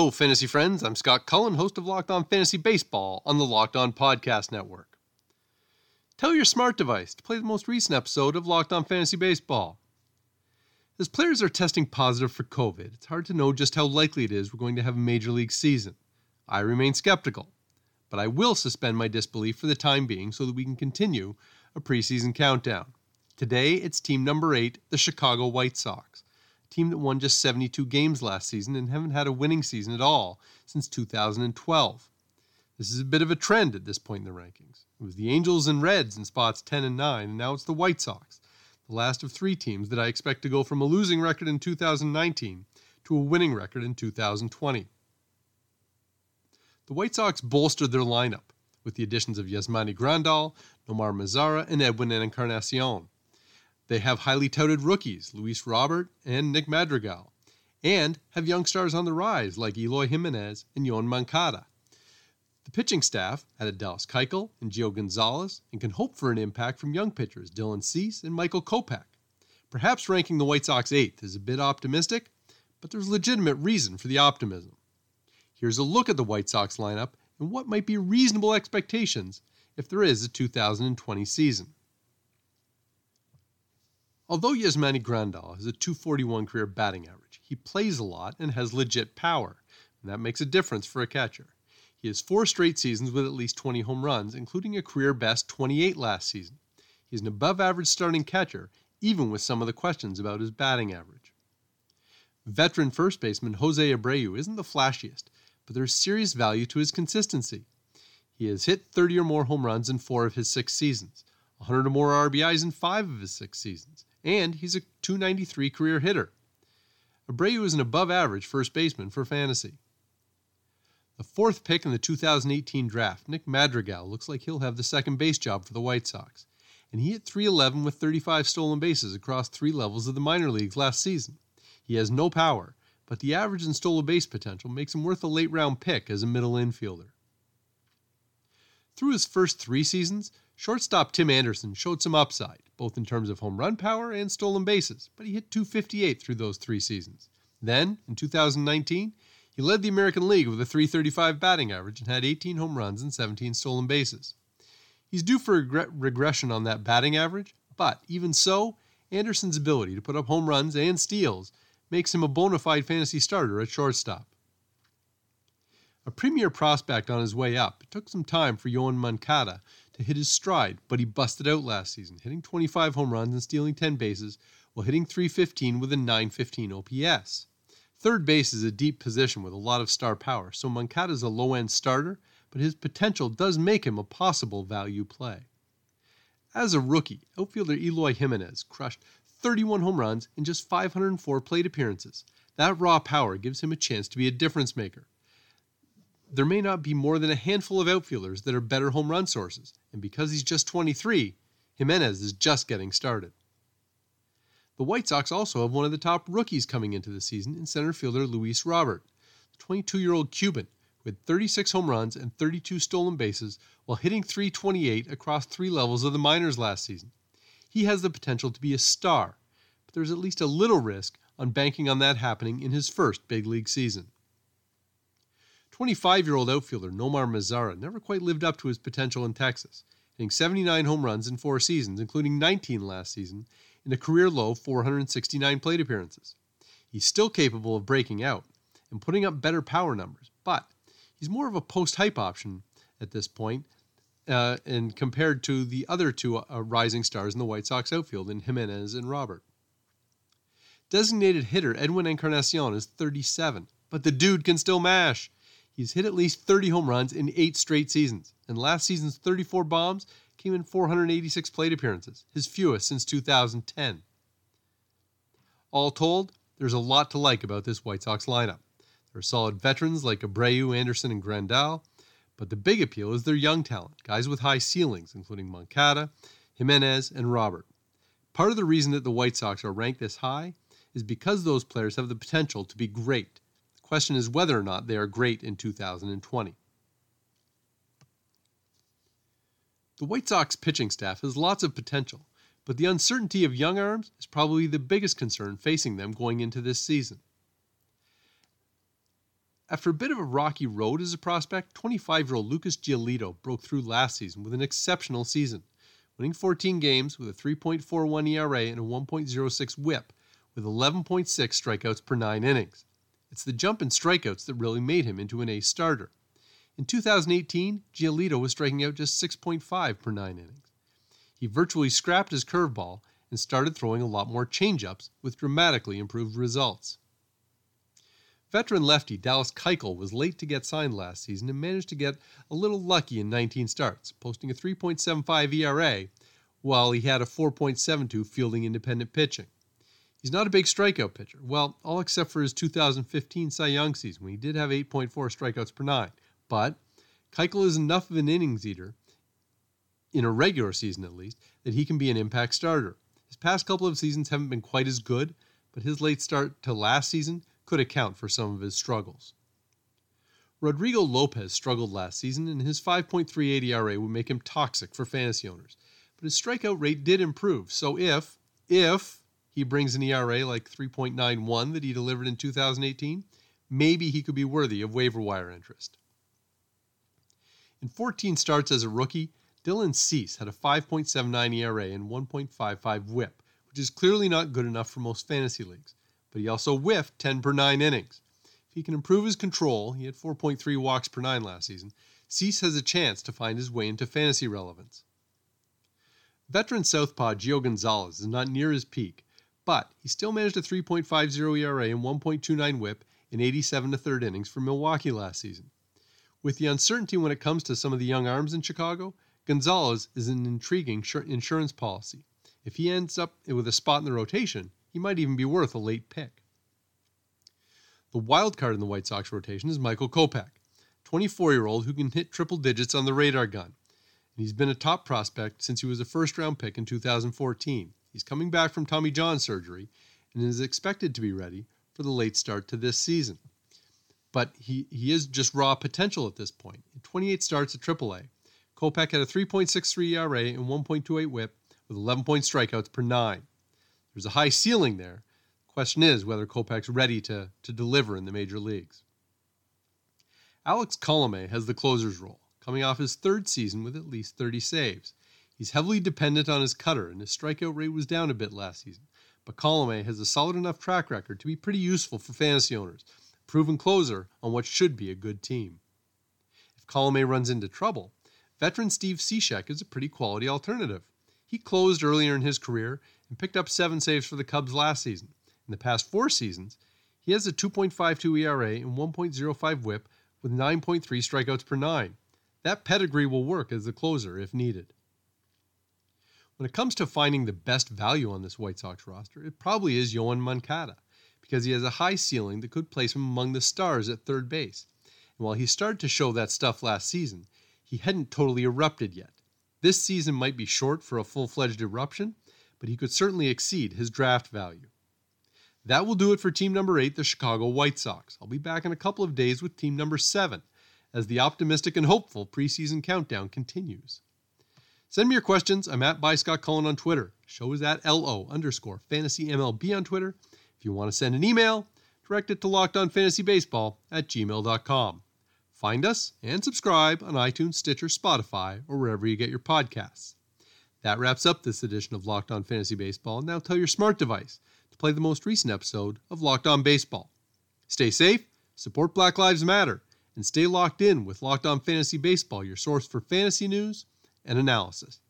Hello, fantasy friends. I'm Scott Cullen, host of Locked On Fantasy Baseball on the Locked On Podcast Network. Tell your smart device to play the most recent episode of Locked On Fantasy Baseball. As players are testing positive for COVID, it's hard to know just how likely it is we're going to have a major league season. I remain skeptical, but I will suspend my disbelief for the time being so that we can continue a preseason countdown. Today, it's team number eight, the Chicago White Sox team that won just 72 games last season and haven't had a winning season at all since 2012. This is a bit of a trend at this point in the rankings. It was the Angels and Reds in spots 10 and 9, and now it's the White Sox, the last of three teams that I expect to go from a losing record in 2019 to a winning record in 2020. The White Sox bolstered their lineup with the additions of Yasmani Grandal, Nomar Mazara, and Edwin Encarnacion. They have highly touted rookies, Luis Robert and Nick Madrigal, and have young stars on the rise like Eloy Jimenez and Yoan Moncada. The pitching staff added Dallas Keuchel and Gio Gonzalez and can hope for an impact from young pitchers Dylan Cease and Michael Kopech. Perhaps ranking the White Sox eighth is a bit optimistic, but there's legitimate reason for the optimism. Here's a look at the White Sox lineup and what might be reasonable expectations if there is a 2020 season. Although Yasmani Grandal has a 241 career batting average, he plays a lot and has legit power, and that makes a difference for a catcher. He has four straight seasons with at least 20 home runs, including a career best 28 last season. He's an above average starting catcher, even with some of the questions about his batting average. Veteran first baseman Jose Abreu isn't the flashiest, but there's serious value to his consistency. He has hit 30 or more home runs in four of his six seasons, 100 or more RBIs in five of his six seasons, and he's a 293 career hitter. Abreu is an above average first baseman for fantasy. The fourth pick in the 2018 draft, Nick Madrigal, looks like he'll have the second base job for the White Sox, and he hit 311 with 35 stolen bases across three levels of the minor leagues last season. He has no power, but the average and stolen base potential makes him worth a late round pick as a middle infielder. Through his first three seasons, shortstop Tim Anderson showed some upside, both in terms of home run power and stolen bases, but he hit 258 through those three seasons. Then, in 2019, he led the American League with a 335 batting average and had 18 home runs and 17 stolen bases. He's due for a regression on that batting average, but even so, Anderson's ability to put up home runs and steals makes him a bona fide fantasy starter at shortstop. A premier prospect on his way up, it took some time for Yoan Moncada to hit his stride, but he busted out last season, hitting 25 home runs and stealing 10 bases while hitting 315 with a 915 OPS. Third base is a deep position with a lot of star power, so Moncada is a low end starter, but his potential does make him a possible value play. As a rookie, outfielder Eloy Jimenez crushed 31 home runs in just 504 plate appearances. That raw power gives him a chance to be a difference maker there may not be more than a handful of outfielders that are better home run sources, and because he's just 23, Jimenez is just getting started. The White Sox also have one of the top rookies coming into the season in center fielder Luis Robert, the 22 year old Cuban who had 36 home runs and 32 stolen bases while hitting 328 across three levels of the minors last season. He has the potential to be a star, but there's at least a little risk on banking on that happening in his first big league season. 25 year old outfielder Nomar Mazara never quite lived up to his potential in Texas, hitting 79 home runs in four seasons, including 19 last season, in a career low 469 plate appearances. He's still capable of breaking out and putting up better power numbers, but he's more of a post hype option at this point, uh, and compared to the other two uh, rising stars in the White Sox outfield in Jimenez and Robert. Designated hitter Edwin Encarnacion is 37, but the dude can still mash. He's hit at least 30 home runs in eight straight seasons, and last season's 34 bombs came in 486 plate appearances, his fewest since 2010. All told, there's a lot to like about this White Sox lineup. There are solid veterans like Abreu, Anderson, and Grandal, but the big appeal is their young talent, guys with high ceilings, including Moncada, Jimenez, and Robert. Part of the reason that the White Sox are ranked this high is because those players have the potential to be great Question is whether or not they are great in 2020. The White Sox pitching staff has lots of potential, but the uncertainty of young arms is probably the biggest concern facing them going into this season. After a bit of a rocky road as a prospect, 25 year old Lucas Giolito broke through last season with an exceptional season, winning 14 games with a 3.41 ERA and a 1.06 whip, with 11.6 strikeouts per nine innings. It's the jump in strikeouts that really made him into an ace starter. In 2018, Giolito was striking out just 6.5 per nine innings. He virtually scrapped his curveball and started throwing a lot more changeups with dramatically improved results. Veteran lefty Dallas Keuchel was late to get signed last season and managed to get a little lucky in 19 starts, posting a 3.75 ERA while he had a 4.72 fielding independent pitching. He's not a big strikeout pitcher, well, all except for his 2015 Cy Young season when he did have 8.4 strikeouts per nine. But Keuchel is enough of an innings eater, in a regular season at least, that he can be an impact starter. His past couple of seasons haven't been quite as good, but his late start to last season could account for some of his struggles. Rodrigo Lopez struggled last season, and his 5.38 ERA would make him toxic for fantasy owners. But his strikeout rate did improve, so if, if he brings an ERA like 3.91 that he delivered in 2018, maybe he could be worthy of waiver wire interest. In 14 starts as a rookie, Dylan Cease had a 5.79 ERA and 1.55 whip, which is clearly not good enough for most fantasy leagues but he also whiffed 10 per 9 innings. If he can improve his control, he had 4.3 walks per 9 last season, Cease has a chance to find his way into fantasy relevance. Veteran southpaw Gio Gonzalez is not near his peak, but he still managed a 3.50 ERA and 1.29 whip in 87 to third innings for Milwaukee last season. With the uncertainty when it comes to some of the young arms in Chicago, Gonzalez is an intriguing insurance policy. If he ends up with a spot in the rotation, he might even be worth a late pick. The wild card in the White Sox rotation is Michael Kopech, 24 year old who can hit triple digits on the radar gun. And he's been a top prospect since he was a first round pick in 2014. He's coming back from Tommy John surgery and is expected to be ready for the late start to this season. But he, he is just raw potential at this point. In 28 starts at AAA, Kopech had a 3.63 ERA and 1.28 whip with 11 point strikeouts per nine. There's a high ceiling there. Question is whether Kopech's ready to, to deliver in the major leagues. Alex Colome has the closer's role, coming off his third season with at least 30 saves. He's heavily dependent on his cutter, and his strikeout rate was down a bit last season. But Colome has a solid enough track record to be pretty useful for fantasy owners, a proven closer on what should be a good team. If Colome runs into trouble, veteran Steve Cishek is a pretty quality alternative. He closed earlier in his career and picked up seven saves for the Cubs last season. In the past four seasons, he has a 2.52 ERA and 1.05 whip with 9.3 strikeouts per nine. That pedigree will work as the closer if needed. When it comes to finding the best value on this White Sox roster, it probably is Yoan Moncada, because he has a high ceiling that could place him among the stars at third base. And while he started to show that stuff last season, he hadn't totally erupted yet. This season might be short for a full fledged eruption, but he could certainly exceed his draft value. That will do it for team number eight, the Chicago White Sox. I'll be back in a couple of days with team number seven as the optimistic and hopeful preseason countdown continues. Send me your questions. I'm at by Scott Cullen on Twitter. Show is at LO underscore fantasy MLB on Twitter. If you want to send an email, direct it to lockedonfantasybaseball at gmail.com. Find us and subscribe on iTunes, Stitcher, Spotify, or wherever you get your podcasts. That wraps up this edition of Locked On Fantasy Baseball. Now tell your smart device to play the most recent episode of Locked On Baseball. Stay safe, support Black Lives Matter, and stay locked in with Locked On Fantasy Baseball, your source for fantasy news and analysis.